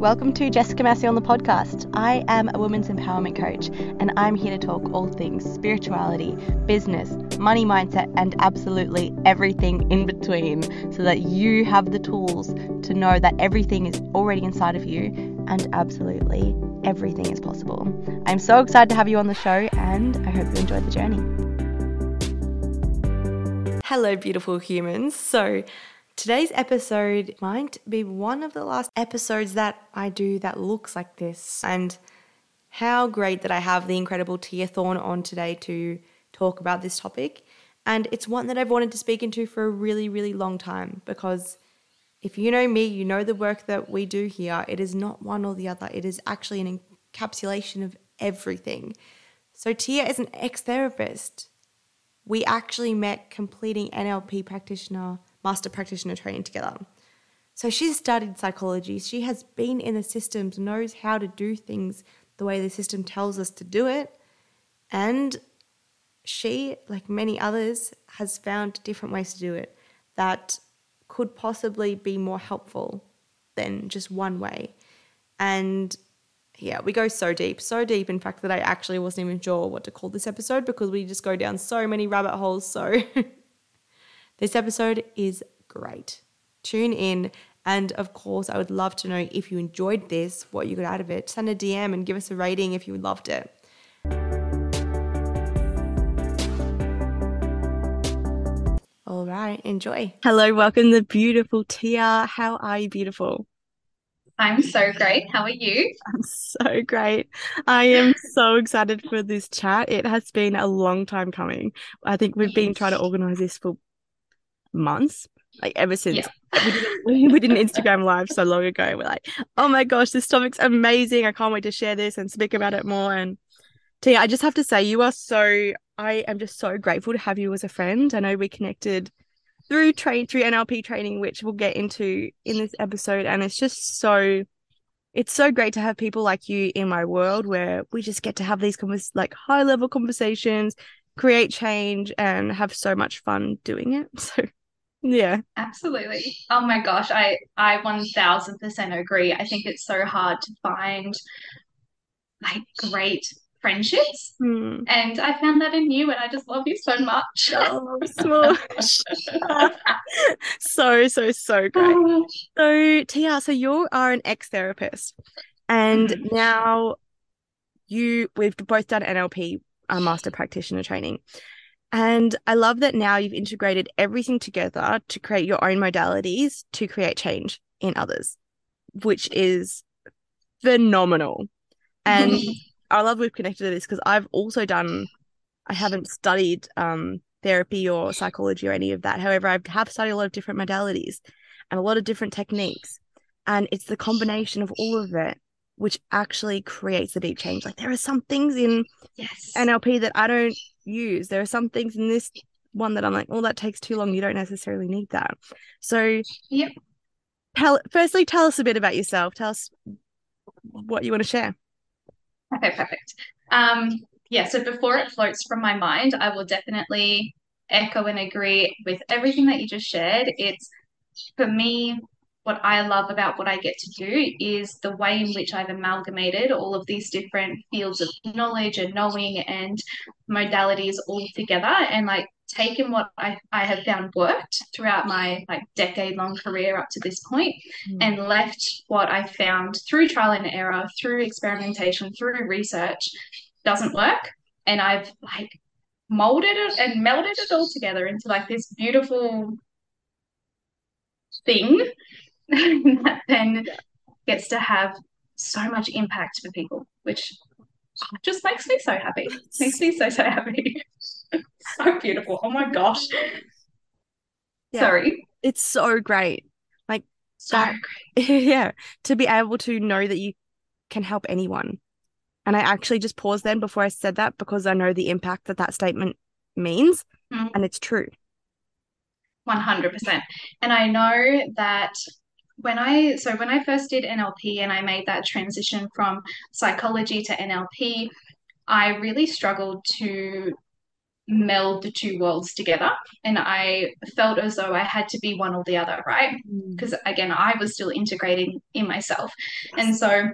Welcome to Jessica Masion the podcast. I am a women's empowerment coach and I'm here to talk all things spirituality, business, money mindset, and absolutely everything in between so that you have the tools to know that everything is already inside of you and absolutely everything is possible. I'm so excited to have you on the show and I hope you enjoy the journey. Hello, beautiful humans. So, Today's episode might be one of the last episodes that I do that looks like this. And how great that I have the incredible Tia Thorne on today to talk about this topic. And it's one that I've wanted to speak into for a really, really long time because if you know me, you know the work that we do here. It is not one or the other, it is actually an encapsulation of everything. So, Tia is an ex therapist. We actually met completing NLP practitioner master practitioner training together. So she's studied psychology. She has been in the systems, knows how to do things the way the system tells us to do it. And she, like many others, has found different ways to do it that could possibly be more helpful than just one way. And yeah, we go so deep, so deep, in fact, that I actually wasn't even sure what to call this episode because we just go down so many rabbit holes. So This episode is great. Tune in. And of course, I would love to know if you enjoyed this, what you got out of it. Send a DM and give us a rating if you loved it. All right, enjoy. Hello, welcome the beautiful Tia. How are you, beautiful? I'm so great. How are you? I'm so great. I am so excited for this chat. It has been a long time coming. I think we've been trying to organize this for months like ever since yeah. we, did, we did an Instagram live so long ago. We're like, oh my gosh, this topic's amazing. I can't wait to share this and speak about it more. And Tia, I just have to say, you are so, I am just so grateful to have you as a friend. I know we connected through train through NLP training, which we'll get into in this episode. And it's just so it's so great to have people like you in my world where we just get to have these convers- like high level conversations, create change and have so much fun doing it. So yeah. Absolutely. Oh my gosh, I I 1000% agree. I think it's so hard to find like great friendships. Hmm. And I found that in you and I just love you so much. Oh, so, so, so great. So, Tia, so you are an ex-therapist and mm-hmm. now you we've both done NLP uh, master practitioner training. And I love that now you've integrated everything together to create your own modalities to create change in others, which is phenomenal. And I love we've connected to this because I've also done, I haven't studied um, therapy or psychology or any of that. However, I have studied a lot of different modalities and a lot of different techniques. And it's the combination of all of it which actually creates the deep change. Like there are some things in yes. NLP that I don't use. There are some things in this one that I'm like, oh, that takes too long. You don't necessarily need that. So, yep. Tell, firstly, tell us a bit about yourself. Tell us what you want to share. Okay, perfect. Um, yeah, so before it floats from my mind, I will definitely echo and agree with everything that you just shared. It's for me, what I love about what I get to do is the way in which I've amalgamated all of these different fields of knowledge and knowing and modalities all together and like taken what I, I have found worked throughout my like decade long career up to this point mm. and left what I found through trial and error, through experimentation, through research doesn't work. And I've like molded it and melded it all together into like this beautiful thing that then gets to have so much impact for people, which just makes me so happy. Makes me so so happy. so beautiful. Oh my gosh. Yeah. Sorry. It's so great. Like so that, great. yeah. To be able to know that you can help anyone. And I actually just paused then before I said that because I know the impact that that statement means mm. and it's true. 100%. And I know that when I so when I first did NLP and I made that transition from psychology to NLP, I really struggled to meld the two worlds together. And I felt as though I had to be one or the other, right? Because mm. again, I was still integrating in myself. And so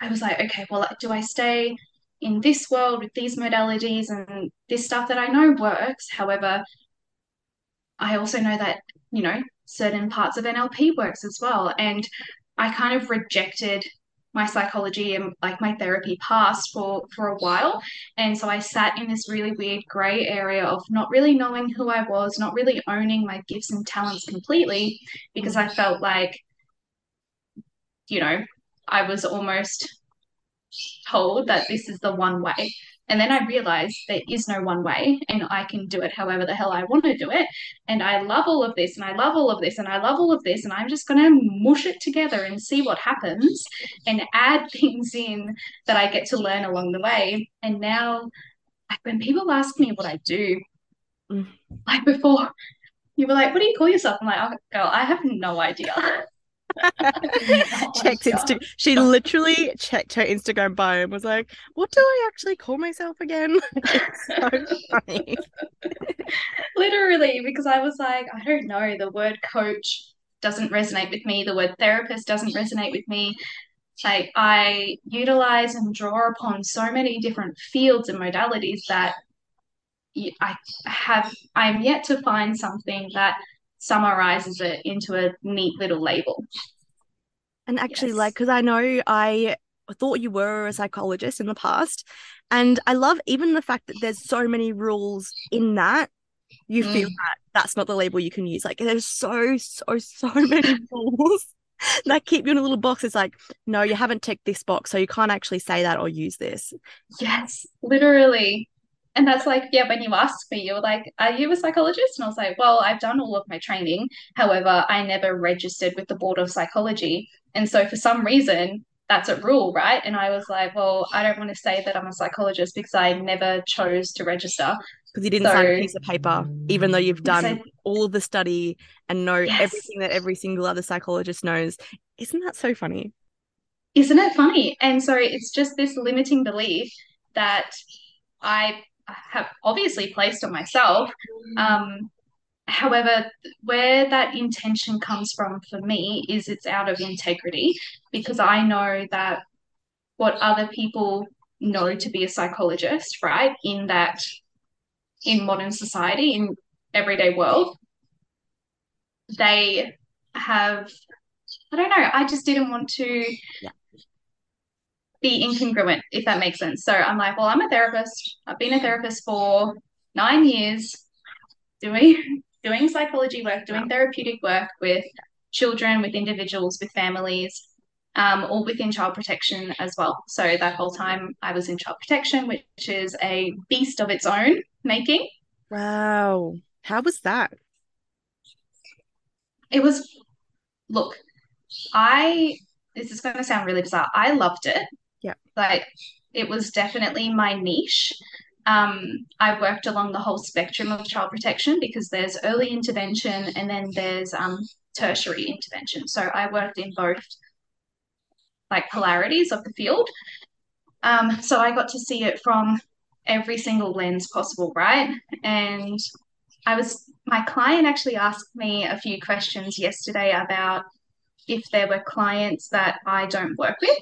I was like, okay, well, do I stay in this world with these modalities and this stuff that I know works? However, I also know that, you know, certain parts of NLP works as well. And I kind of rejected my psychology and like my therapy past for for a while and so i sat in this really weird gray area of not really knowing who i was not really owning my gifts and talents completely because i felt like you know i was almost told that this is the one way and then I realized there is no one way and I can do it however the hell I want to do it. And I love all of this and I love all of this and I love all of this. And I'm just going to mush it together and see what happens and add things in that I get to learn along the way. And now, when people ask me what I do, mm. like before, you were like, what do you call yourself? I'm like, oh, girl, I have no idea. Oh, checked Insta- she literally checked her Instagram bio and was like, "What do I actually call myself again?" so funny. literally, because I was like, I don't know. The word coach doesn't resonate with me. The word therapist doesn't resonate with me. Like I utilize and draw upon so many different fields and modalities that I have. I'm yet to find something that summarizes it into a neat little label. And actually, yes. like, because I know I thought you were a psychologist in the past, and I love even the fact that there's so many rules in that. You mm. feel that that's not the label you can use. Like, there's so, so, so many rules that keep you in a little box. It's like, no, you haven't ticked this box, so you can't actually say that or use this. Yes, literally. And that's like, yeah, when you asked me, you were like, Are you a psychologist? And I was like, Well, I've done all of my training. However, I never registered with the Board of Psychology. And so for some reason, that's a rule, right? And I was like, Well, I don't want to say that I'm a psychologist because I never chose to register. Because you didn't so, sign a piece of paper, even though you've done all of the study and know yes. everything that every single other psychologist knows. Isn't that so funny? Isn't it funny? And so it's just this limiting belief that I have obviously placed on myself. Um, however, where that intention comes from for me is it's out of integrity because I know that what other people know to be a psychologist, right, in that in modern society, in everyday world, they have I don't know, I just didn't want to yeah be incongruent, if that makes sense. So I'm like, well, I'm a therapist. I've been a therapist for nine years, doing doing psychology work, doing therapeutic work with children, with individuals, with families, um, all within child protection as well. So that whole time I was in child protection, which is a beast of its own making. Wow. How was that? It was, look, I, this is going to sound really bizarre. I loved it. Yeah. Like it was definitely my niche. Um, I worked along the whole spectrum of child protection because there's early intervention and then there's um, tertiary intervention. So I worked in both like polarities of the field. Um, so I got to see it from every single lens possible, right? And I was, my client actually asked me a few questions yesterday about if there were clients that I don't work with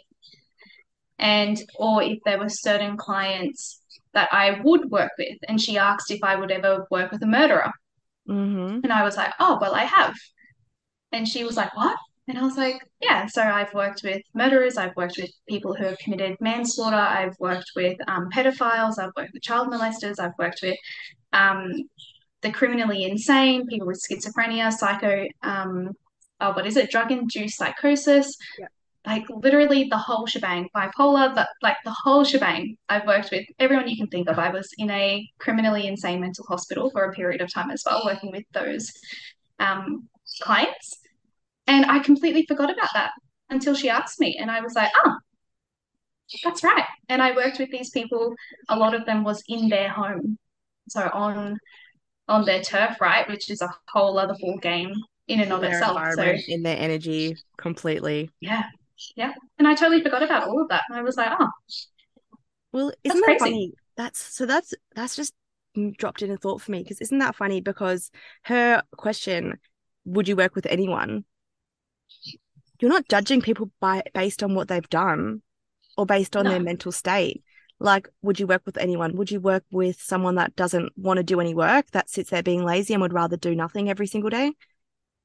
and or if there were certain clients that I would work with. And she asked if I would ever work with a murderer. Mm-hmm. And I was like, oh, well, I have. And she was like, what? And I was like, yeah. So I've worked with murderers, I've worked with people who have committed manslaughter, I've worked with um, pedophiles, I've worked with child molesters, I've worked with um, the criminally insane, people with schizophrenia, psycho, um, oh, what is it, drug induced psychosis. Yeah like literally the whole shebang, bipolar, but like the whole shebang. I've worked with everyone you can think of. I was in a criminally insane mental hospital for a period of time as well, working with those um, clients. And I completely forgot about that until she asked me. And I was like, oh, that's right. And I worked with these people. A lot of them was in their home. So on on their turf, right, which is a whole other ball game in and of itself. So in their energy completely. Yeah yeah. And I totally forgot about all of that. And I was like, oh. Well, isn't that crazy. funny? That's so that's that's just dropped in a thought for me because isn't that funny? Because her question, would you work with anyone? You're not judging people by based on what they've done or based on no. their mental state. Like, would you work with anyone? Would you work with someone that doesn't want to do any work, that sits there being lazy and would rather do nothing every single day?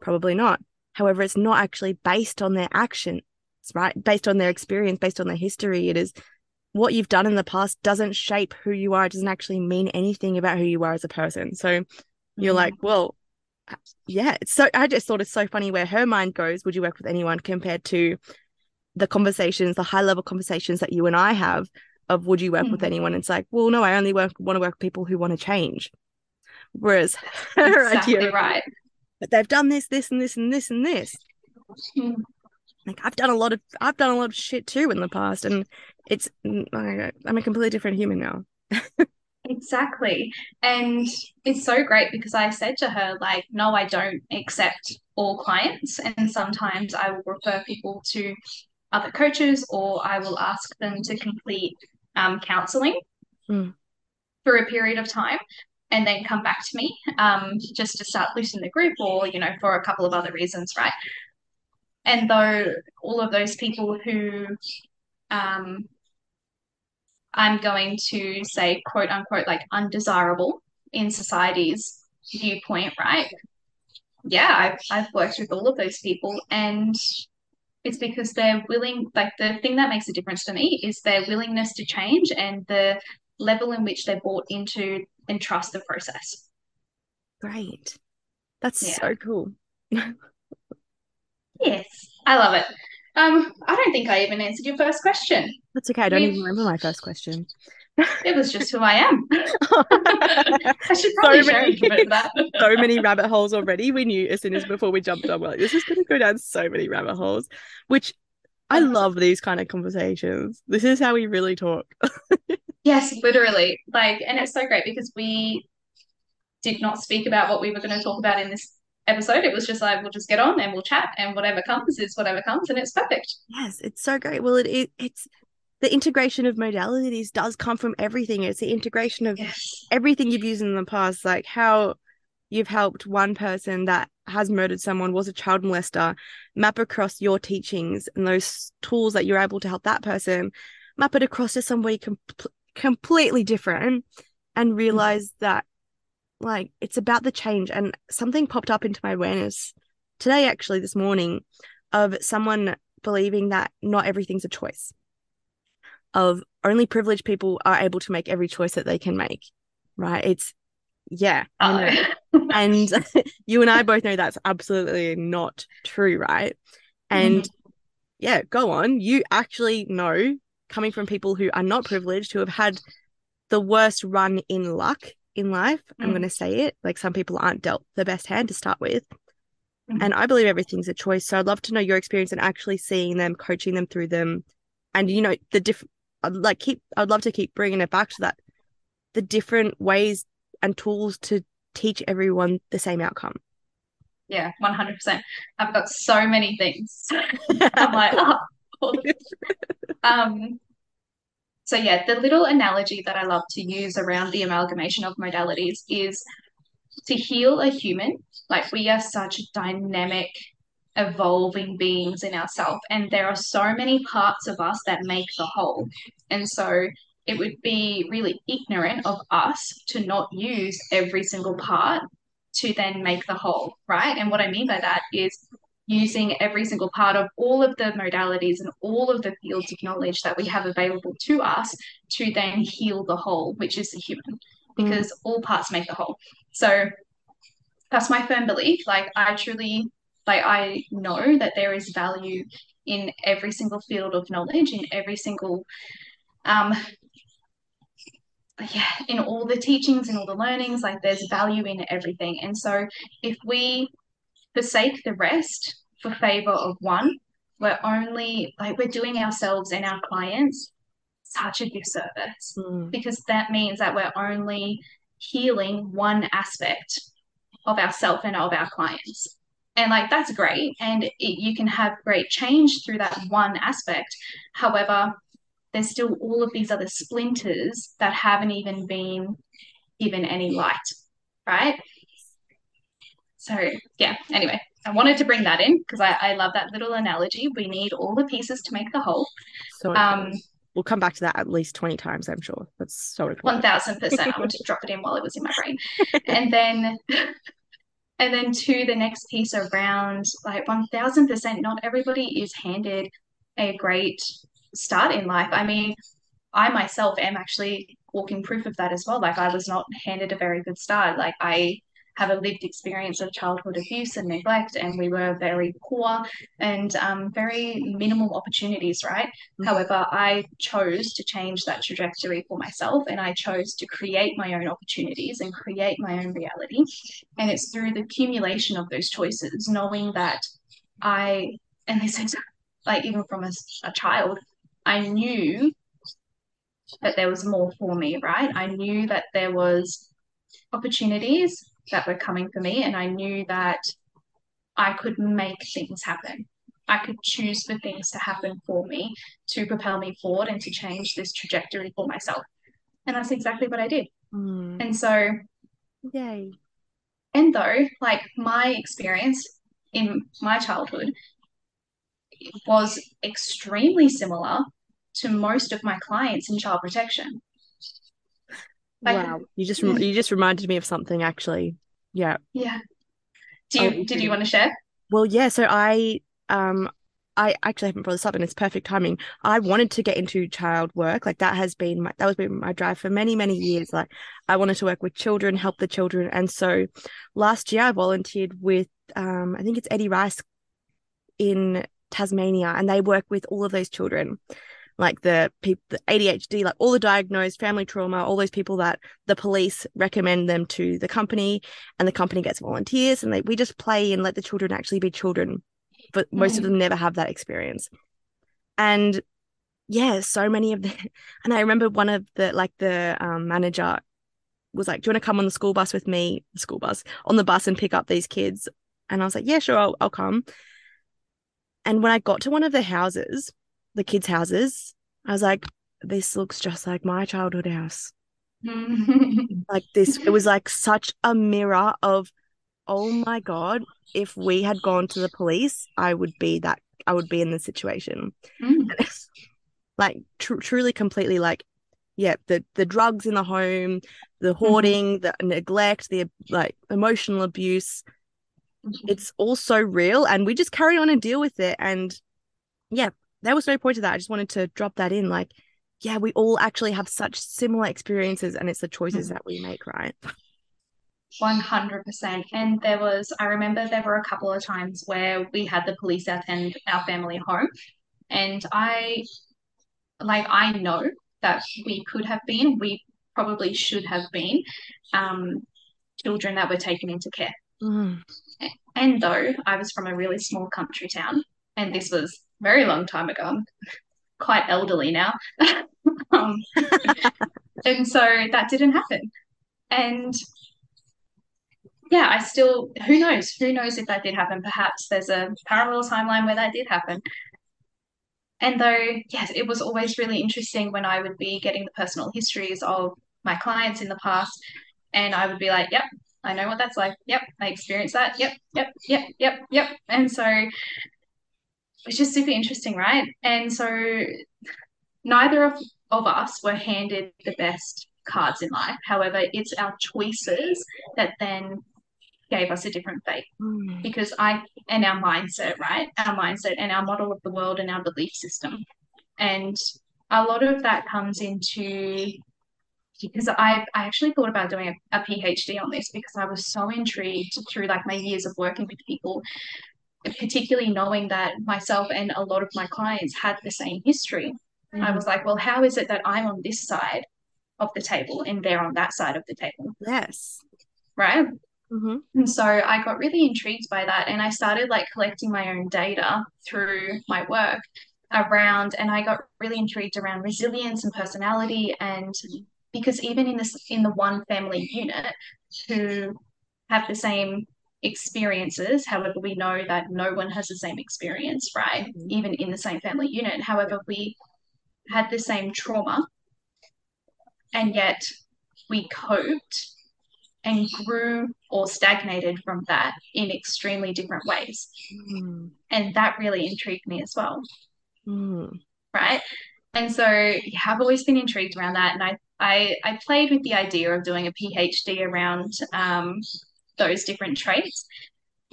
Probably not. However, it's not actually based on their actions, right? Based on their experience, based on their history. It is what you've done in the past doesn't shape who you are. It doesn't actually mean anything about who you are as a person. So you're mm. like, well, yeah. So I just thought it's so funny where her mind goes, would you work with anyone compared to the conversations, the high level conversations that you and I have of would you work mm. with anyone? It's like, well, no, I only work want to work with people who want to change. Whereas her exactly idea, right. But they've done this, this, and this, and this, and this. Mm. Like I've done a lot of I've done a lot of shit too in the past, and it's I'm a completely different human now. exactly. And it's so great because I said to her, like, no, I don't accept all clients. And sometimes I will refer people to other coaches or I will ask them to complete um, counseling mm. for a period of time and then come back to me um, just to start loosening the group or, you know, for a couple of other reasons, right? And though all of those people who um, I'm going to say, quote unquote, like undesirable in society's viewpoint, right? Yeah, I've, I've worked with all of those people, and it's because they're willing, like, the thing that makes a difference to me is their willingness to change and the level in which they're bought into and trust the process. Great. That's yeah. so cool. yes, I love it. Um, I don't think I even answered your first question. That's okay. I don't We've... even remember my first question. it was just who I am. I should probably so many, that. so many rabbit holes already. We knew as soon as before we jumped on, we're like, this is going to go down so many rabbit holes, which I love these kind of conversations. This is how we really talk. yes, literally. Like, and it's so great because we did not speak about what we were going to talk about in this episode. It was just like we'll just get on and we'll chat, and whatever comes is whatever comes, and it's perfect. Yes, it's so great. Well, it, it it's the integration of modalities does come from everything. It's the integration of yes. everything you've used in the past, like how you've helped one person that has murdered someone, was a child molester, map across your teachings and those tools that you're able to help that person, map it across to somebody com- completely different, and mm-hmm. realize mm-hmm. that like it's about the change and something popped up into my awareness today actually this morning of someone believing that not everything's a choice of only privileged people are able to make every choice that they can make right it's yeah oh. and you and i both know that's absolutely not true right and mm-hmm. yeah go on you actually know coming from people who are not privileged who have had the worst run in luck in life. Mm. I'm going to say it. Like some people aren't dealt the best hand to start with. Mm. And I believe everything's a choice. So I'd love to know your experience and actually seeing them, coaching them through them. And, you know, the different, like keep, I'd love to keep bringing it back to that. The different ways and tools to teach everyone the same outcome. Yeah, 100%. I've got so many things. I'm like, oh. um, so, yeah, the little analogy that I love to use around the amalgamation of modalities is to heal a human, like we are such dynamic, evolving beings in ourselves, and there are so many parts of us that make the whole. And so, it would be really ignorant of us to not use every single part to then make the whole, right? And what I mean by that is using every single part of all of the modalities and all of the fields of knowledge that we have available to us to then heal the whole, which is the human, because mm. all parts make the whole. So that's my firm belief. Like I truly like I know that there is value in every single field of knowledge, in every single um yeah, in all the teachings and all the learnings, like there's value in everything. And so if we forsake the rest for favor of one, we're only like we're doing ourselves and our clients such a disservice mm. because that means that we're only healing one aspect of ourself and of our clients. And like that's great, and it, you can have great change through that one aspect. However, there's still all of these other splinters that haven't even been given any light, right? So, yeah, anyway, I wanted to bring that in because I, I love that little analogy. We need all the pieces to make the whole. So um, we'll come back to that at least 20 times, I'm sure. That's so important. 1000%. I want to drop it in while it was in my brain. and then and then to the next piece around like 1000% not everybody is handed a great start in life. I mean, I myself am actually walking proof of that as well. Like I was not handed a very good start. Like I have a lived experience of childhood abuse and neglect, and we were very poor and um, very minimal opportunities, right? Mm-hmm. However, I chose to change that trajectory for myself and I chose to create my own opportunities and create my own reality. And it's through the accumulation of those choices, knowing that I, and this is like even from a, a child, I knew that there was more for me, right? I knew that there was opportunities that were coming for me and I knew that I could make things happen. I could choose for things to happen for me to propel me forward and to change this trajectory for myself. And that's exactly what I did. Mm. And so, yay. And though, like my experience in my childhood was extremely similar to most of my clients in child protection. Wow, you just you just reminded me of something actually. Yeah. Yeah. Do you oh, did you want to share? Well, yeah. So I um I actually haven't brought this up and it's perfect timing. I wanted to get into child work. Like that has been my that was been my drive for many, many years. Like I wanted to work with children, help the children. And so last year I volunteered with um I think it's Edmund Rice in Tasmania and they work with all of those children like the people, the ADHD, like all the diagnosed family trauma, all those people that the police recommend them to the company, and the company gets volunteers, and they, we just play and let the children actually be children. But most of them never have that experience, and yeah, so many of them. And I remember one of the like the um, manager was like, "Do you want to come on the school bus with me? The school bus on the bus and pick up these kids?" And I was like, "Yeah, sure, I'll, I'll come." And when I got to one of the houses, the kids' houses, I was like, this looks just like my childhood house. like this, it was like such a mirror of, oh my God, if we had gone to the police, I would be that, I would be in the situation. Mm. like tr- truly, completely like, yeah, the the drugs in the home, the mm-hmm. hoarding, mm-hmm. the neglect, the like emotional abuse. Mm-hmm. It's all so real, and we just carry on and deal with it. And yeah, there was no point to that. I just wanted to drop that in. Like, yeah, we all actually have such similar experiences, and it's the choices mm-hmm. that we make, right? 100%. And there was, I remember there were a couple of times where we had the police attend our family home. And I, like, I know that we could have been, we probably should have been um, children that were taken into care. Mm. And though I was from a really small country town, and this was very long time ago. I'm quite elderly now. um, and so that didn't happen. And yeah, I still, who knows? Who knows if that did happen? Perhaps there's a parallel timeline where that did happen. And though, yes, it was always really interesting when I would be getting the personal histories of my clients in the past, and I would be like, yep, I know what that's like. Yep, I experienced that. Yep, yep, yep, yep, yep. And so which is super interesting, right? And so neither of, of us were handed the best cards in life. However, it's our choices that then gave us a different fate mm. because I and our mindset, right? Our mindset and our model of the world and our belief system. And a lot of that comes into because I, I actually thought about doing a, a PhD on this because I was so intrigued through like my years of working with people particularly knowing that myself and a lot of my clients had the same history. Mm. I was like, well, how is it that I'm on this side of the table and they're on that side of the table? Yes. Right. Mm-hmm. And so I got really intrigued by that. And I started like collecting my own data through my work around, and I got really intrigued around resilience and personality. And because even in this, in the one family unit who have the same experiences. However, we know that no one has the same experience, right? Mm-hmm. Even in the same family unit. However, we had the same trauma, and yet we coped and grew or stagnated from that in extremely different ways. Mm. And that really intrigued me as well. Mm. Right. And so yeah, I've always been intrigued around that. And I, I, I played with the idea of doing a PhD around um, those different traits.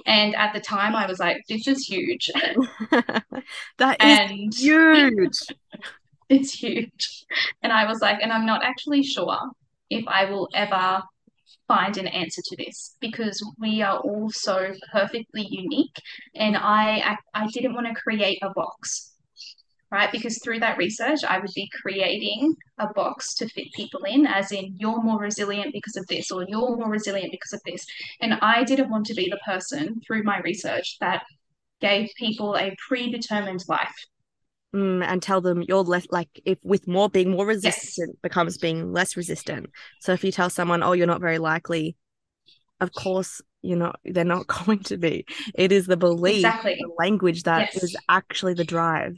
And at the time, I was like, this is huge. that is and huge. it's huge. And I was like, and I'm not actually sure if I will ever find an answer to this because we are all so perfectly unique. And I, I, I didn't want to create a box right? Because through that research, I would be creating a box to fit people in, as in, you're more resilient because of this, or you're more resilient because of this. And I didn't want to be the person through my research that gave people a predetermined life. Mm, and tell them you're less like if with more being more resistant yes. becomes being less resistant. So if you tell someone, oh, you're not very likely, of course you're not they're not going to be. It is the belief, exactly. the language that yes. is actually the drive.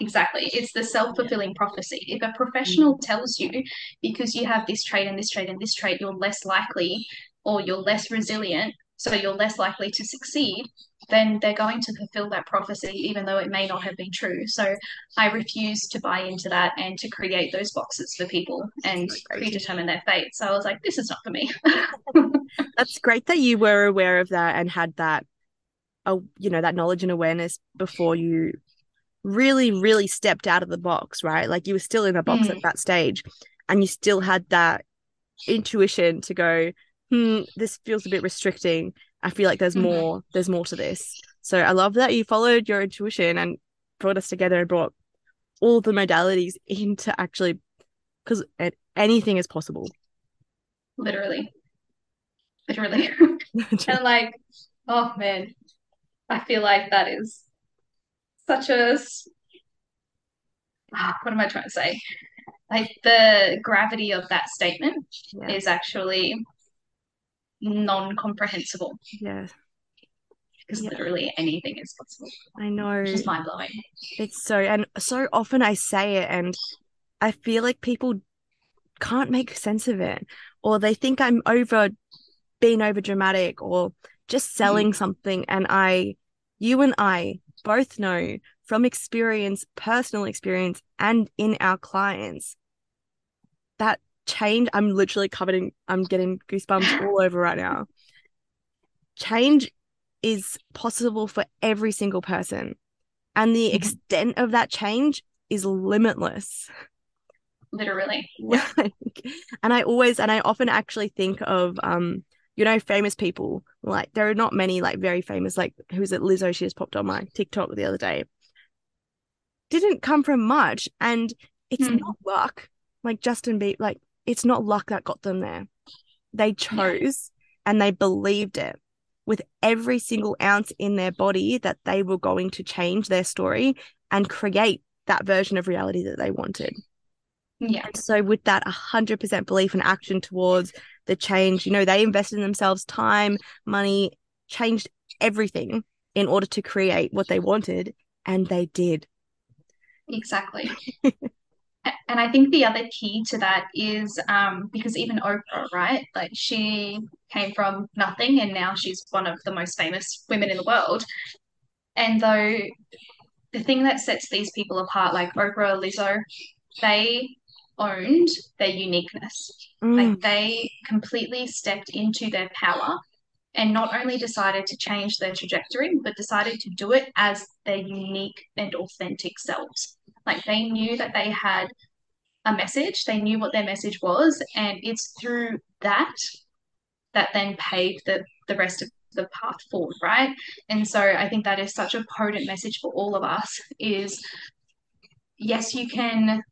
Exactly. It's the self fulfilling prophecy. If a professional mm. tells you because you have this trait and this trait and this trait, you're less likely or you're less resilient, so you're less likely to succeed, then they're going to fulfill that prophecy, even though it may not have been true. So I refuse to buy into that and to create those boxes for people and predetermine their fate. So I was like, this is not for me. That's great that you were aware of that and had that, uh, you know, that knowledge and awareness before you really, really stepped out of the box, right? Like you were still in a box mm. at that stage and you still had that intuition to go, hmm, this feels a bit restricting. I feel like there's mm-hmm. more, there's more to this. So I love that you followed your intuition and brought us together and brought all the modalities into actually because anything is possible. Literally. Literally. and like, oh man, I feel like that is such as ah, what am I trying to say? Like the gravity of that statement yeah. is actually non-comprehensible. Yeah. Because yeah. literally anything is possible. I know. It's just mind blowing. It's so and so often I say it and I feel like people can't make sense of it. Or they think I'm over being over dramatic or just selling mm. something and I you and I both know from experience, personal experience, and in our clients that change. I'm literally covered in, I'm getting goosebumps all over right now. Change is possible for every single person. And the mm-hmm. extent of that change is limitless. Literally. like, and I always, and I often actually think of, um, you know, famous people. Like there are not many like very famous, like who's it? Lizzo. She just popped on my TikTok the other day. Didn't come from much, and it's mm. not luck. Like Justin Bieber, like it's not luck that got them there. They chose yeah. and they believed it with every single ounce in their body that they were going to change their story and create that version of reality that they wanted. Yeah. And so with that 100% belief and action towards the change. You know, they invested in themselves time, money, changed everything in order to create what they wanted, and they did. Exactly. and I think the other key to that is um, because even Oprah, right? Like she came from nothing and now she's one of the most famous women in the world. And though the thing that sets these people apart, like Oprah, Lizzo, they owned their uniqueness. Mm. Like they completely stepped into their power and not only decided to change their trajectory, but decided to do it as their unique and authentic selves. Like they knew that they had a message, they knew what their message was, and it's through that that then paved the, the rest of the path forward, right? And so I think that is such a potent message for all of us is yes, you can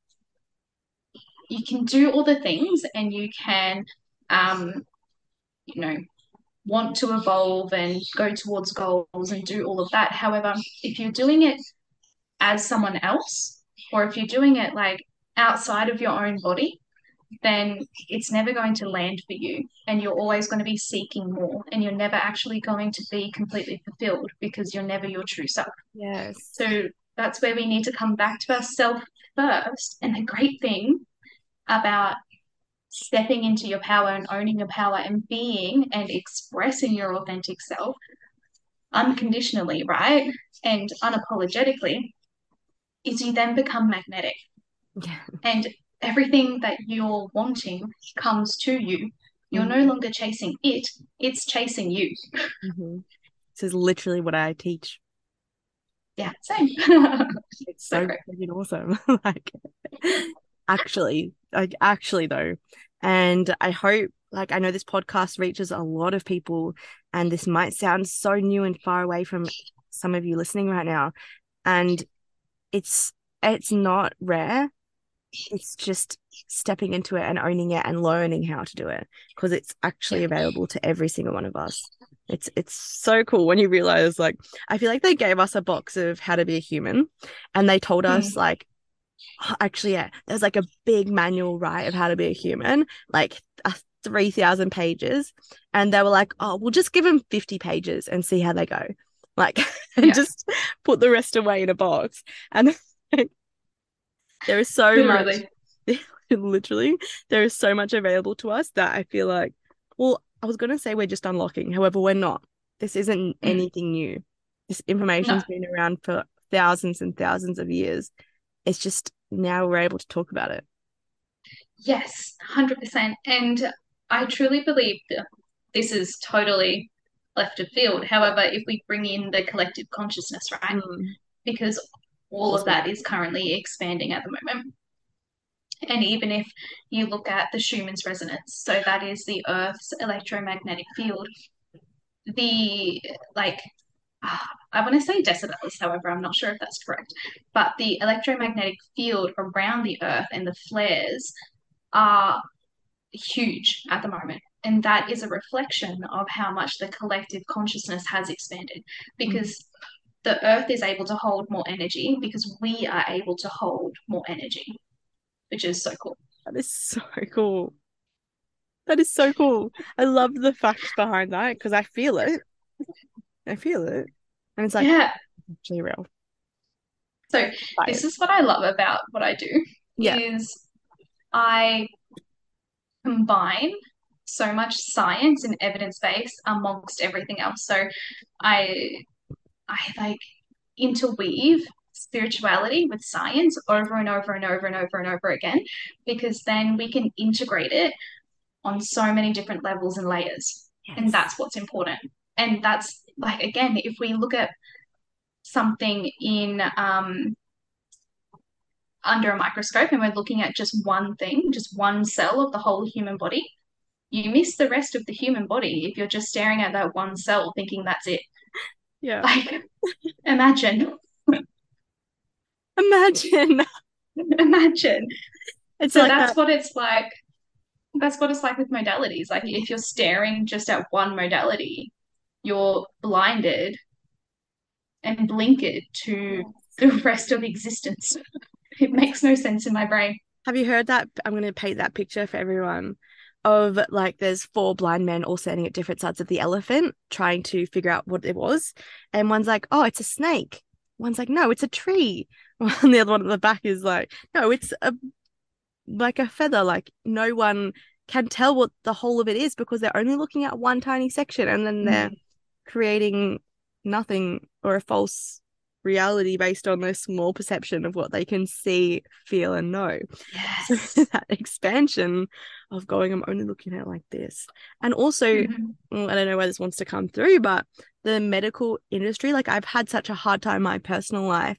you can do all the things and you can um, you know want to evolve and go towards goals and do all of that. However if you're doing it as someone else or if you're doing it like outside of your own body then it's never going to land for you and you're always going to be seeking more and you're never actually going to be completely fulfilled because you're never your true self. Yes. So that's where we need to come back to ourselves first. And the great thing about stepping into your power and owning your power and being and expressing your authentic self unconditionally, right? And unapologetically, is you then become magnetic. Yeah. And everything that you're wanting comes to you. You're Mhm. no longer chasing it, it's chasing you. Mhm. This is literally what I teach. Yeah, same. It's So so great. awesome. Like, actually, like, actually, though. And I hope, like, I know this podcast reaches a lot of people, and this might sound so new and far away from some of you listening right now. And it's, it's not rare. It's just stepping into it and owning it and learning how to do it because it's actually available to every single one of us. It's it's so cool when you realize like I feel like they gave us a box of how to be a human and they told us Mm. like actually yeah there's like a big manual right of how to be a human like a 3000 pages and they were like oh we'll just give them 50 pages and see how they go like and Yeah. just put the rest away in a box and there is so much Literally. literally there is so much available to us that I feel like well I was gonna say we're just unlocking however we're not this isn't Mm. anything new this information's No. been around for thousands and thousands of years it's just now we're able to talk about it Yes, 100%. And I truly believe this is totally left of field. However, if we bring in the collective consciousness, right? Mm. Because all of that is currently expanding at the moment. And even if you look at the Schumann's resonance, so that is the Earth's electromagnetic field, the like, I want to say decibels, however, I'm not sure if that's correct, but the electromagnetic field around the Earth and the flares are huge at the moment. And that is a reflection of how much the collective consciousness has expanded because the earth is able to hold more energy because we are able to hold more energy, which is so cool. that is so cool that is so cool I love the fact behind that because I feel it I feel it and it's like yeah. actually real So this is what I love about what I do Yeah. is I combine so much science and evidence base amongst everything else. So I I like interweave spirituality with science over and over and over and over and over again because then we can integrate it on so many different levels and layers. And that's what's important. And that's like again, if we look at something in um under a microscope and we're looking at just one thing, just one cell of the whole human body, you miss the rest of the human body if you're just staring at that one cell thinking that's it. yeah Like, imagine, imagine imagine. it's So like that's that what it's like. That's what it's like with modalities. Like, if you're staring just at one modality, you're blinded and blinkered to the rest of existence. It makes no sense in my brain. Have you heard that? I'm going to paint that picture for everyone of like there's four blind men all standing at different sides of the elephant trying to figure out what it was. And one's like, oh, it's a snake. One's like, no, it's a tree. And the other one at the back is like, no, it's a like a feather. Like no one can tell what the whole of it is because they're only looking at one tiny section and then they're mm. Creating nothing or a false reality based on their small perception of what they can see, feel, and know. So Yes. that expansion of going, I'm only looking at it like this. And also, Mhm. mm, I don't know where this wants to come through, but the medical industry, like I've had such a hard time in my personal life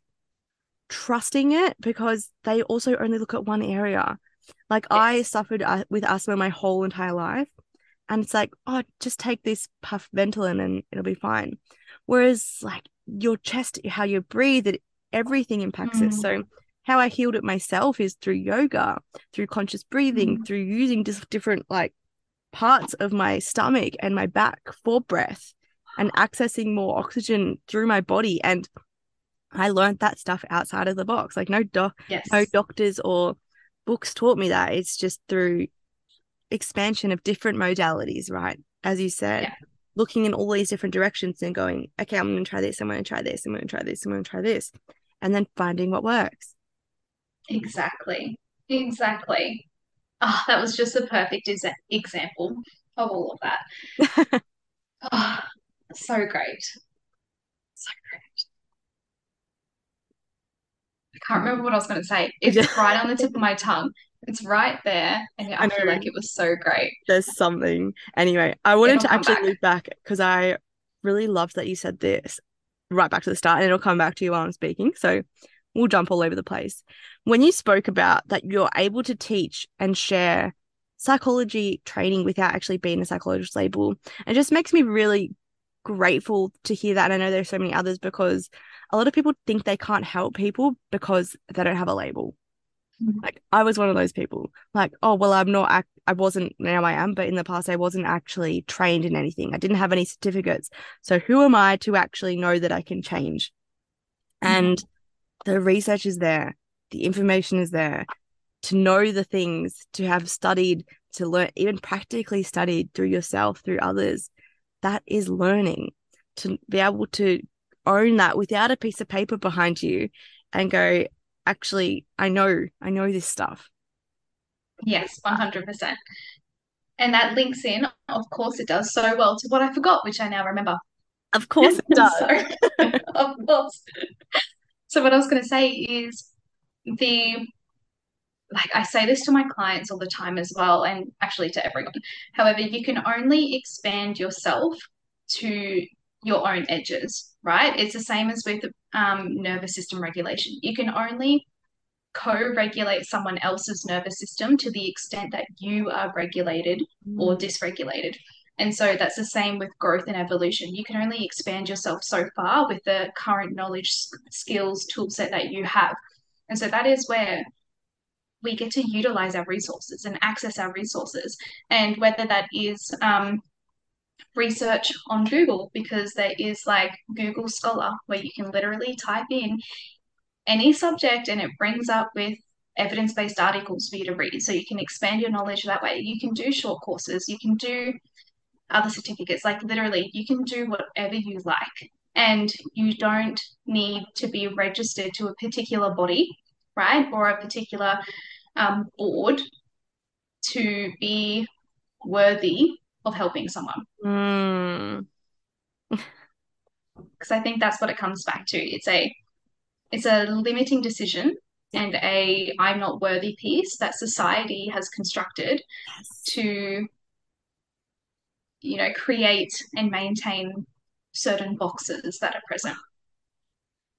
trusting it because they also only look at one area. Like I suffered uh, with asthma my whole entire life. And it's like, oh, just take this puff Ventolin and it'll be fine. Whereas, like your chest, how you breathe, it everything impacts it. Mm. So, how I healed it myself is through yoga, through conscious breathing, Mm. through using just different like parts of my stomach and my back for breath and accessing more oxygen through my body. And I learned that stuff outside of the box. Like no doc, Yes. no doctors or books taught me that. It's just through expansion of different modalities, right? As you said, Yeah. looking in all these different directions and going, okay, I'm going to try this, I'm going to try this, I'm going to try this, I'm going to try this, and then finding what works. Exactly. Exactly. Oh, that was just the perfect exa example of all of that. Oh, so great. So great. I can't remember what I was going to say. It's right on the tip of my tongue. It's right there, and I, I feel like it was so great. there's something. Anyway, I wanted It'll to actually back. loop back because I really loved that you said this right back to the start, and it'll come back to you while I'm speaking. So we'll jump all over the place. When you spoke about that you're able to teach and share psychology training without actually being a psychologist label, it just makes me really grateful to hear that. And I know there's so many others because a lot of people think they can't help people because they don't have a label. Mhm. Like I was one of those people. Like, oh well, I'm not. Act- I wasn't. Now I am, but in the past I wasn't actually trained in anything. I didn't have any certificates. So who am I to actually know that I can change? And the research is there, the information is there. To know the things, to have studied, to learn, even practically studied through yourself, through others, that is learning. To be able to own that without a piece of paper behind you and go, actually, I know, I know this stuff. Yes, 100%. And that links in, of course, it does so well to what I forgot, which I now remember. Of course it does. So, of course. So, what I was going to say is the, like, I say this to my clients all the time as well, and actually to everyone. However, you can only expand yourself to your own edges, right? It's the same as with um, nervous system regulation. You can only co-regulate someone else's nervous system to the extent that you are regulated or Mm. dysregulated. And so that's the same with growth and evolution. You can only expand yourself so far with the current knowledge, skills, tool set that you have. And so that is where we get to utilize our resources and access our resources. And whether that is um, research on Google, because there is like Google Scholar where you can literally type in any subject and it brings up with evidence based articles for you to read. So you can expand your knowledge that way. You can do short courses, you can do other certificates, like literally, you can do whatever you like. And you don't need to be registered to a particular body, right? Or a particular um, board to be worthy of helping someone. Mm. Because I think that's what it comes back to. It's a it's a limiting decision and a I'm not worthy piece that society has constructed Yes. to, you know, create and maintain certain boxes that are present,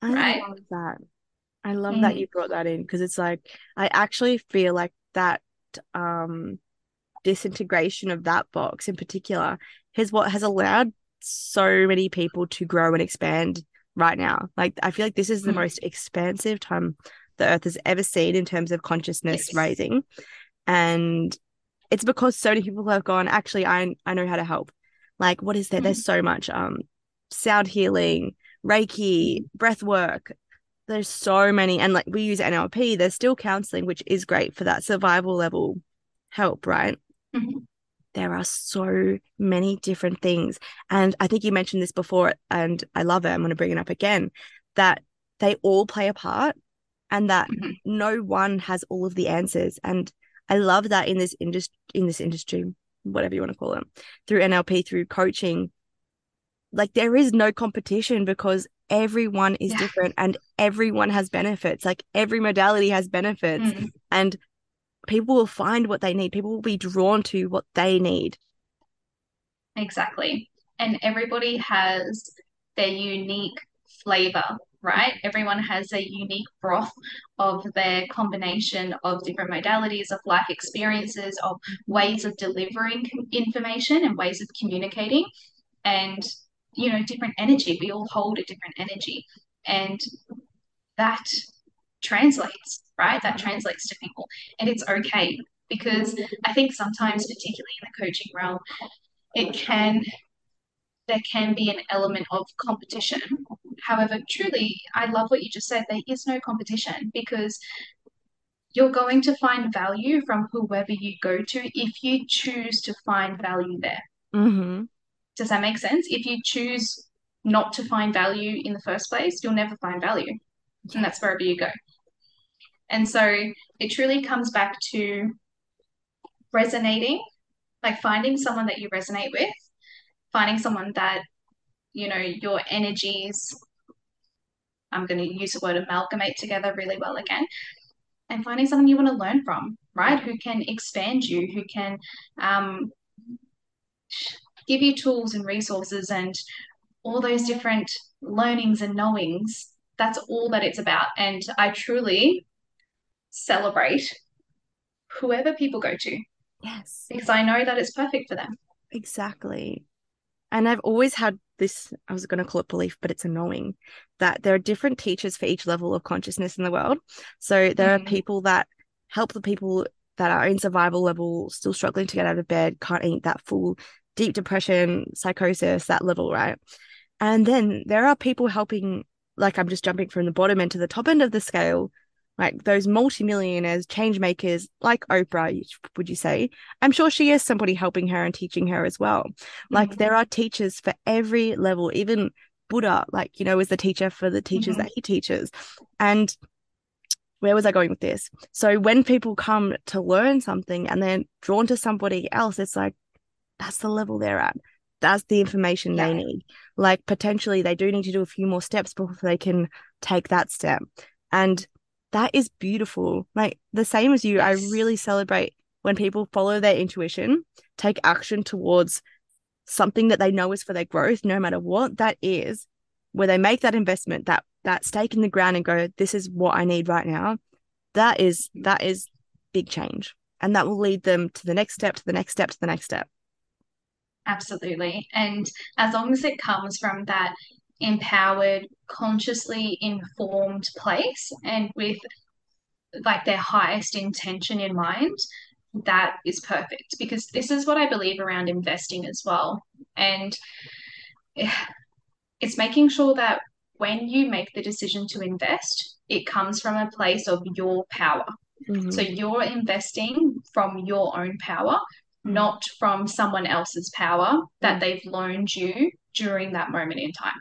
I right? love that. I love that Mm, you brought that in because it's like I actually feel like that um disintegration of that box in particular is what has allowed so many people to grow and expand right now. Like I feel like this is the mm, most expansive time the earth has ever seen in terms of consciousness yes. raising. And it's because so many people have gone, actually, I I know how to help. Like, what is there? Mm, There's so much um sound healing, Reiki, breath work. There's so many, and like we use NLP, there's still counseling, which is great for that survival level help, right? Mm, There are so many different things. And I think you mentioned this before, and I love it. I'm going to bring it up again that they all play a part and that mm, no one has all of the answers. And I love that in this industry, in this industry, whatever you want to call it, through NLP, through coaching, like there is no competition because everyone is yeah. different and everyone has benefits. Like every modality has benefits, Mm, and people will find what they need. People will be drawn to what they need. exactly. And everybody has their unique flavor, right? Everyone has a unique broth of their combination of different modalities of life experiences, of ways of delivering information and ways of communicating, and you know, different energy. We all hold a different energy, and that translates, right? That translates to people, and it's okay because I think sometimes, particularly in the coaching realm, it can there can be an element of competition. However, truly, I love what you just said. There is no competition because you're going to find value from whoever you go to if you choose to find value there. Mm-hmm. Does that make sense? If you choose not to find value in the first place, you'll never find value. And that's wherever you go. And so it truly comes back to resonating, like finding someone that you resonate with, finding someone that, you know, your energies, I'm going to use the word amalgamate together really well again, and finding someone you want to learn from, right? Who can expand you, who can um, give you tools and resources and all those different learnings and knowings. That's all that it's about. And I truly celebrate whoever people go to. Yes. Because I know that it's perfect for them. Exactly. And I've always had this, I was going to call it belief, but it's a knowing that there are different teachers for each level of consciousness in the world. So there mm-hmm. are people that help the people that are in survival level, still struggling to get out of bed, can't eat that full deep depression, psychosis, that level, right? And then there are people helping, like I'm just jumping from the bottom end to the top end of the scale, like those multimillionaires, change makers, like Oprah, would you say? I'm sure she is somebody helping her and teaching her as well. Like mm-hmm. there are teachers for every level, even Buddha, like, you know, is the teacher for the teachers mm-hmm. that he teaches. And where was I going with this? So when people come to learn something and they're drawn to somebody else, it's like that's the level they're at. That's the information yeah. they need. Like potentially they do need to do a few more steps before they can take that step. And that is beautiful. Like the same as you, yes. I really celebrate when people follow their intuition, take action towards something that they know is for their growth, no matter what that is, where they make that investment, that that stake in the ground and go, this is what I need right now. That is that is big change. And that will lead them to the next step, to the next step, to the next step. Absolutely. And as long as it comes from that empowered, consciously informed place and with like their highest intention in mind, that is perfect because this is what I believe around investing as well. And it's making sure that when you make the decision to invest, it comes from a place of your power. Mm-hmm. So you're investing from your own power not from someone else's power that mm. they've loaned you during that moment in time.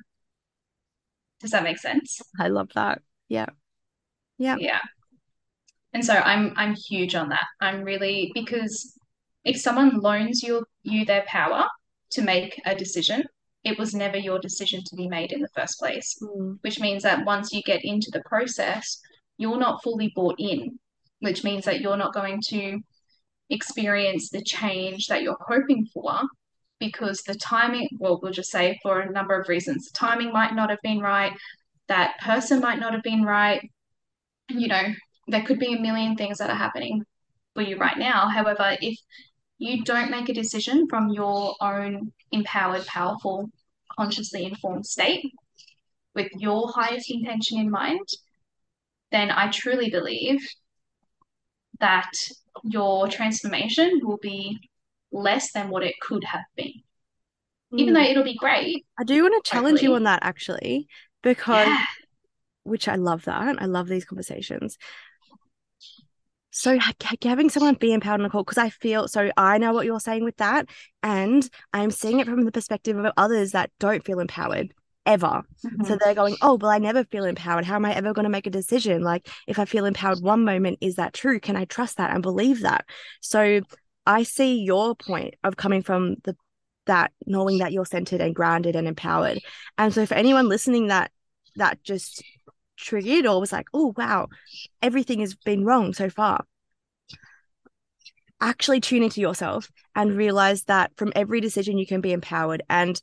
Does that make sense? I love that. Yeah. Yeah. Yeah. And so I'm I'm huge on that. I'm really because if someone loans you you their power to make a decision, it was never your decision to be made in the first place. Mm. Which means that once you get into the process, you're not fully bought in, which means that you're not going to experience the change that you're hoping for because the timing, well, we'll just say for a number of reasons, the timing might not have been right, that person might not have been right. You know, there could be a million things that are happening for you right now. However, if you don't make a decision from your own empowered, powerful, consciously informed state with your highest intention in mind, then I truly believe that your transformation will be less than what it could have been. Mm. Even though it'll be great. I do want to challenge hopefully. you on that actually, because yeah. which I love that. I love these conversations. So having someone be empowered on a call, because I feel so I know what you're saying with that. And I'm seeing it from the perspective of others that don't feel empowered ever. Mm-hmm. So they're going, oh, well, I never feel empowered. How am I ever going to make a decision? Like, if I feel empowered one moment, is that true? Can I trust that and believe that? So I see your point of coming from the that knowing that you're centered and grounded and empowered. And so for anyone listening that that just triggered or was like, oh wow, everything has been wrong so far. Actually tune into yourself and realize that from every decision you can be empowered. And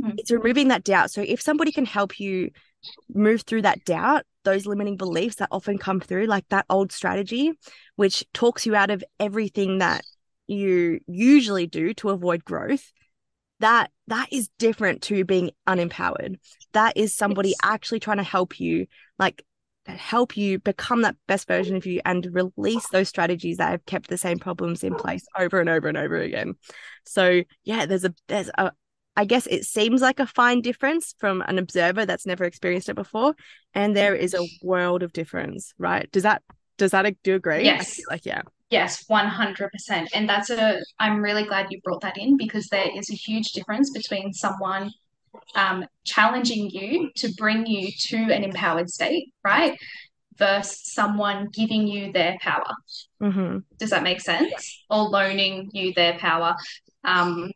Mm. It's removing that doubt. So if somebody can help you move through that doubt, those limiting beliefs that often come through, like that old strategy, which talks you out of everything that you usually do to avoid growth, that that is different to being unempowered. That is somebody yes. actually trying to help you, like help you become that best version of you and release those strategies that have kept the same problems in place over and over and over again. So yeah, there's a there's a, I guess it seems like a fine difference from an observer that's never experienced it before, and there is a world of difference, right? Does that does that do agree? Yes. Like yeah. Yes, 100%. And that's a, I'm really glad you brought that in because there is a huge difference between someone um, challenging you to bring you to an empowered state, right? versus someone giving you their power. Mm-hmm. Does that make sense? Or loaning you their power um,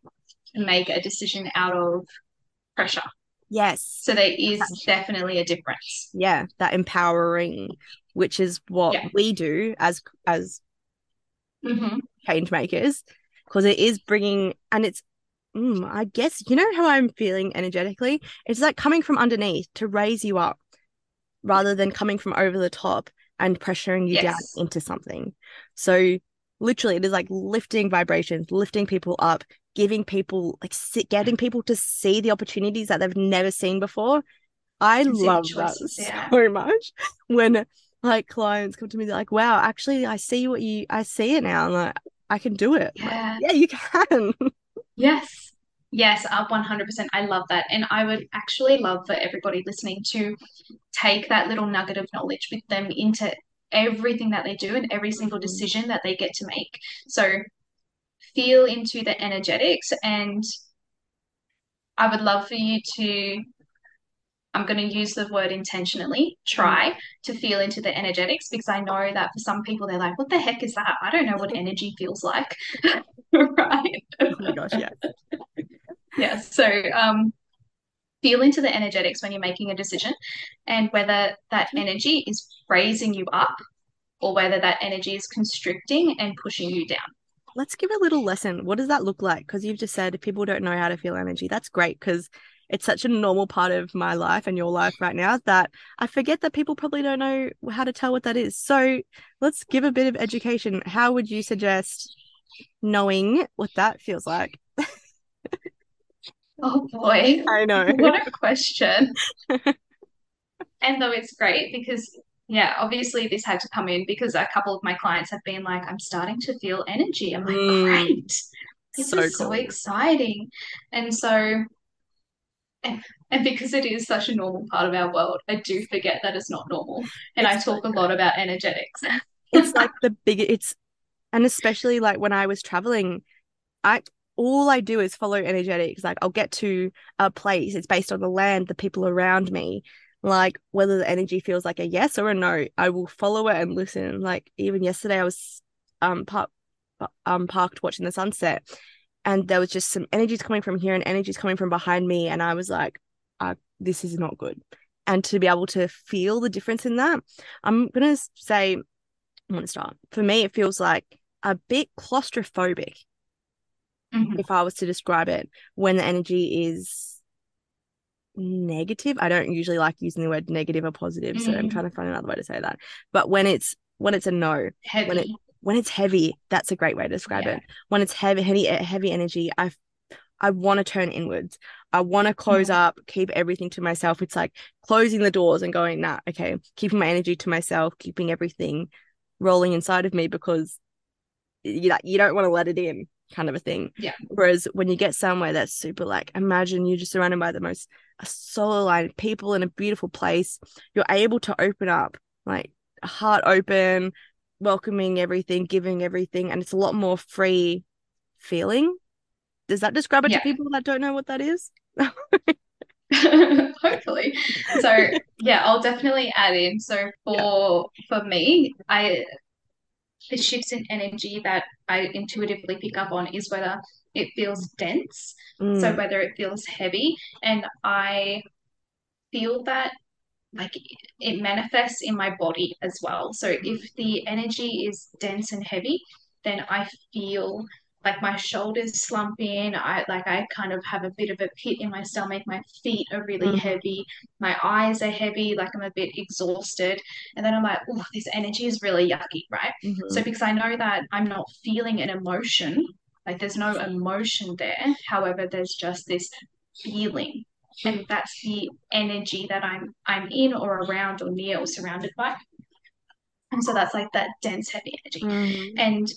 to make a decision out of pressure. Yes. So there is definitely a difference. Yeah, that empowering, which is what Yeah. we do as as hmm change makers, because it is bringing, and it's, mm, I guess you know how I'm feeling energetically. It's like coming from underneath to raise you up, rather than coming from over the top and pressuring you down into something. So literally, it is like lifting vibrations, lifting people up, giving people like getting people to see the opportunities that they've never seen before. I love that yeah. so much when like clients come to me, they're like, "Wow, actually, I see what you, I see it now. I'm like, I can do it." I'm like, Yeah. yeah, you can. Yes. Yes, uh, 100%. I love that. And I would actually love for everybody listening to take that little nugget of knowledge with them into everything that they do and every single Mhm. decision that they get to make. So feel into the energetics and I would love for you to I'm going to use the word intentionally, try to feel into the energetics because I know that for some people they're like, what the heck is that? I don't know what energy feels like. right? oh my gosh, yeah. Yeah. So um feel into the energetics when you're making a decision and whether that energy is raising you up or whether that energy is constricting and pushing you down. Let's give a little lesson. What does that look like? Because you've just said people don't know how to feel energy. That's great because it's such a normal part of my life and your life right now that I forget that people probably don't know how to tell what that is. So let's give a bit of education. How would you suggest knowing what that feels like? Oh boy. I know. What a question. And though it's great because, yeah, obviously this had to come in because a couple of my clients have been like, I'm starting to feel energy. I'm like, Mm, great. This so is so exciting. And so, and, and because it is such a normal part of our world, I do forget that it's not normal. And I It's so talk a lot about energetics. it's like the big it's and especially like when I was traveling, I all I do is follow energetics. Like I'll get to a place, it's based on the land, the people around me. Like whether the energy feels like a yes or a no, I will follow it and listen. Like even yesterday I was um park um parked watching the sunset and there was just some energies coming from here and energies coming from behind me and I was like, uh, this is not good. And to be able to feel the difference in that, I'm gonna say I want to start. For me, it feels like a bit claustrophobic Mhm. if I was to describe it when the energy is negative. I don't usually like using the word negative or positive, so I'm Mm. trying to find another way to say that. But when it's when it's a no, when it Heavy. When it's heavy, that's a great way to describe Yeah. it. When it's heavy, heavy, heavy energy, I I want to turn inwards. I want to close Mhm. up, keep everything to myself. It's like closing the doors and going, nah, okay, keeping my energy to myself, keeping everything rolling inside of me because you you don't want to let it in, kind of a thing. Yeah. Whereas when you get somewhere that's super like, imagine you're just surrounded by the most solar aligned people in a beautiful place, you're able to open up, like heart open, welcoming everything, giving everything, and it's a lot more free feeling. Does that describe it Yeah. to people that don't know what that is? Hopefully. So yeah, I'll definitely add in. So for for me, I the shifts in energy that I intuitively pick up on is whether it feels dense, so Mm, whether it feels heavy, and I feel that like it manifests in my body as well. So if the energy is dense and heavy, then I feel like my shoulders slump in. I like I kind of have a bit of a pit in my stomach. My feet are really Mhm. heavy. My eyes are heavy. Like I'm a bit exhausted. And then I'm like, oh, this energy is really yucky, right? So mhm. because I know that I'm not feeling an emotion, like there's no emotion there. However, there's just this feeling and that's the energy that I'm I'm in or around or near or surrounded by. And so that's like that dense, heavy energy. Mhm. And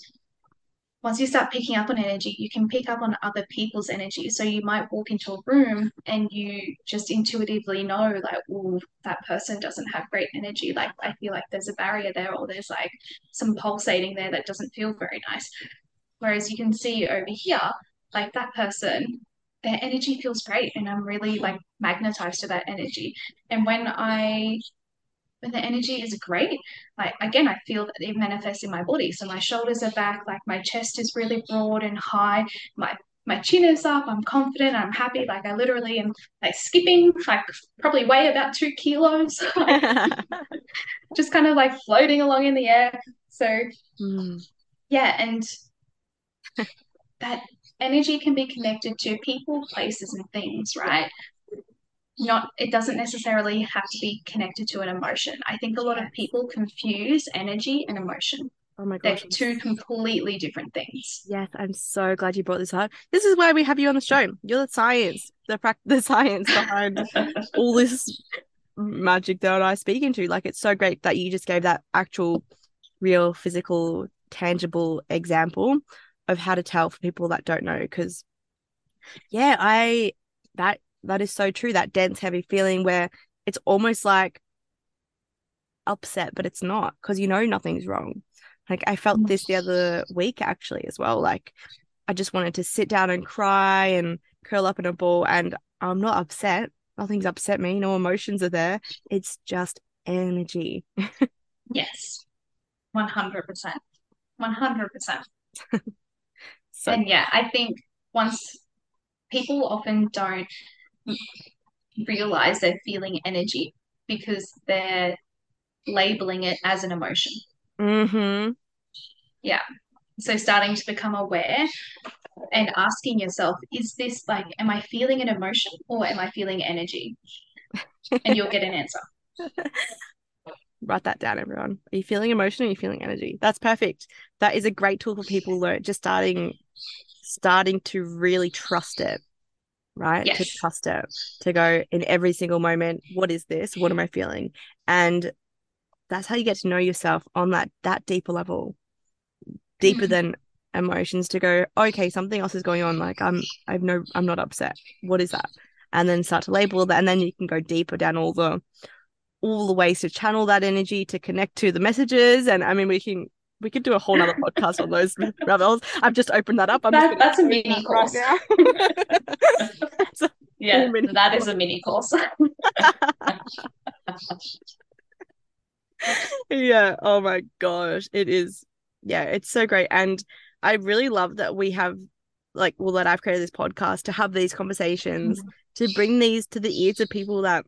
once you start picking up on energy, you can pick up on other people's energy. So you might walk into a room and you just intuitively know, like, oh, that person doesn't have great energy. Like, I feel like there's a barrier there, or there's like some pulsating there that doesn't feel very nice. Whereas you can see over here, like that person, their energy feels great, and I'm really like magnetized to that energy. And when I when the energy is great, like again, I feel that it manifests in my body. So my shoulders are back, like my chest is really broad and high. My my chin is up. I'm confident. I'm happy. Like I literally am like skipping, like probably weigh about two kilos, just kind of like floating along in the air. So mm. yeah, and that energy can be connected to people, places, and things, right? Not it doesn't necessarily have to be connected to an emotion. I think a lot of people confuse energy and emotion. Oh my gosh. They're two completely different things. Yes, I'm so glad you brought this up. This is why we have you on the show. You're the science, the practice, the science behind all this magic that I speak into. Like it's so great that you just gave that actual real physical tangible example of how to tell for people that don't know because yeah i that that is so true that dense heavy feeling where it's almost like upset but it's not because you know nothing's wrong. Like i felt this the other week actually as well like i just wanted to sit down and cry and curl up in a ball and i'm not upset. Nothing's upset me. No emotions are there. It's just energy. Yes. 100% 100% So and yeah, I think once people often don't realize they're feeling energy because they're labeling it as an emotion. Mm-hmm. Yeah. So starting to become aware and asking yourself, is this like, am I feeling an emotion or am I feeling energy? And you'll get an answer. Write that down, everyone. Are you feeling emotion or are you feeling energy? That's perfect. That is a great tool for people learn just starting starting to really trust it right yes. to trust it to go in every single moment what is this what am i feeling and that's how you get to know yourself on that that deeper level deeper mm-hmm. than emotions to go okay something else is going on like i'm i've no i'm not upset what is that and then start to label that and then you can go deeper down all the all the ways to channel that energy to connect to the messages and i mean we can we could do a whole other podcast on those rebels. I've just opened that up. I'm that, that's a mini course. Right yeah, that is a mini course. yeah. Oh my gosh. It is. Yeah, it's so great. And I really love that we have like well that I've created this podcast to have these conversations, mm-hmm. to bring these to the ears of people that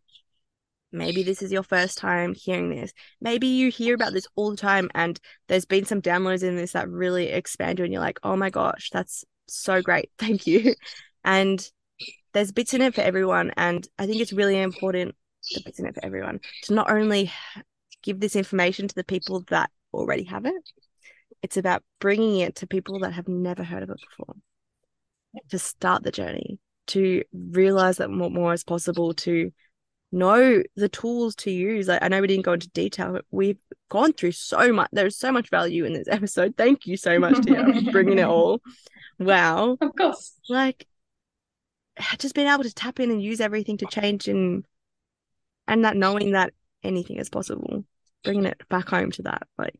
Maybe this is your first time hearing this. Maybe you hear about this all the time and there's been some downloads in this that really expand you and you're like, oh my gosh, that's so great. Thank you. And there's bits in it for everyone. And I think it's really important, the bits in it for everyone, to not only give this information to the people that already have it, it's about bringing it to people that have never heard of it before to start the journey, to realize that more, more is possible, to know the tools to use. Like, I know we didn't go into detail, but we've gone through so much. There's so much value in this episode. Thank you so much, Tia, for bringing it all. Wow. Of course. Like, just being able to tap in and use everything to change and and that knowing that anything is possible, bringing it back home to that, like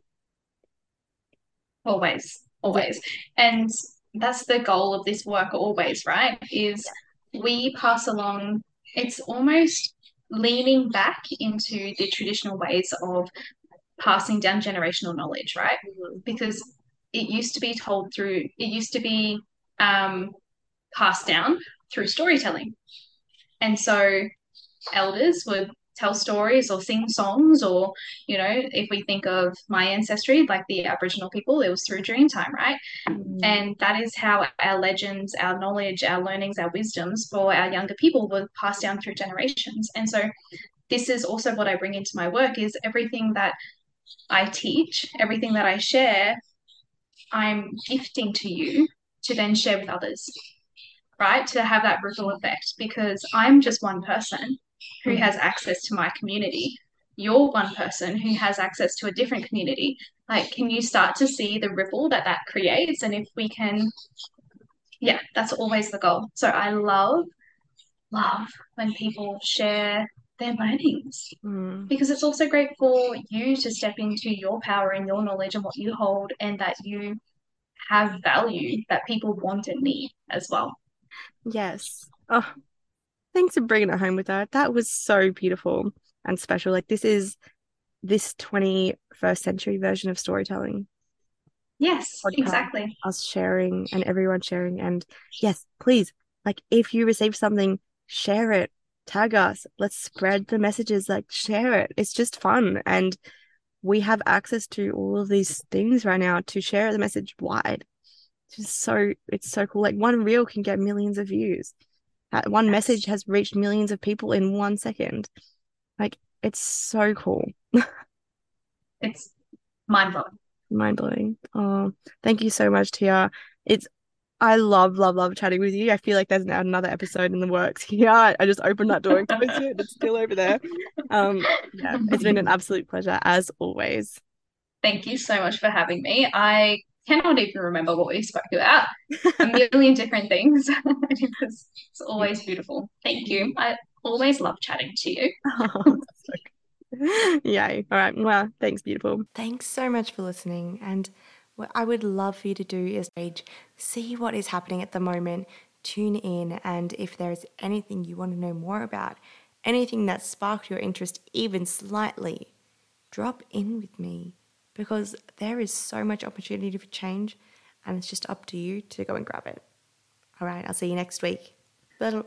always, always, and that's the goal of this work. Always, right? Is we pass along. It's almost leaning back into the traditional ways of passing down generational knowledge, right? Mm-hmm. Because it used to be told through, it used to be um, passed down through storytelling. And so elders would tell stories or sing songs or you know if we think of my ancestry like the aboriginal people it was through dream time right? Mm. and that is how our legends our knowledge our learnings our wisdoms for our younger people were passed down through generations. And so this is also what i bring into my work is everything that i teach everything that i share i'm gifting to you to then share with others right? To have that ripple effect because i'm just one person who mm. has access to my community. You're one person who has access to a different community. Like can you start to see the ripple that that creates? And if we can yeah that's always the goal. So i love love when people share their learnings mm. because it's also great for you to step into your power and your knowledge and what you hold and that you have value that people want and need as well. Yes. Oh thanks for bringing it home with that. That was so beautiful and special. Like this is this 21st century version of storytelling. Yes, podcast, exactly. Us sharing and everyone sharing. And yes, please, like if you receive something, share it, tag us, let's spread the messages, like share it. It's just fun. And we have access to all of these things right now to share the message wide. It's just so it's so cool. Like one reel can get millions of views. One message has reached millions of people in one second. Like it's so cool. it's mind blowing. Mind blowing. Oh, thank you so much, Tia. It's I love, love, love chatting with you. I feel like there's now another episode in the works. Yeah, I just opened that door and closed it. It's still over there. Um, yeah, it's been an absolute pleasure as always. Thank you so much for having me. I cannot even remember what we spoke about. A million different things. it was, it's always beautiful. Thank you. I always love chatting to you. Oh, yay. All right. Well, thanks, beautiful. Thanks so much for listening. And what I would love for you to do is see what is happening at the moment, tune in, and if there's anything you want to know more about, anything that sparked your interest even slightly, drop in with me because there is so much opportunity for change and it's just up to you to go and grab it. All right, I'll see you next week. Bye.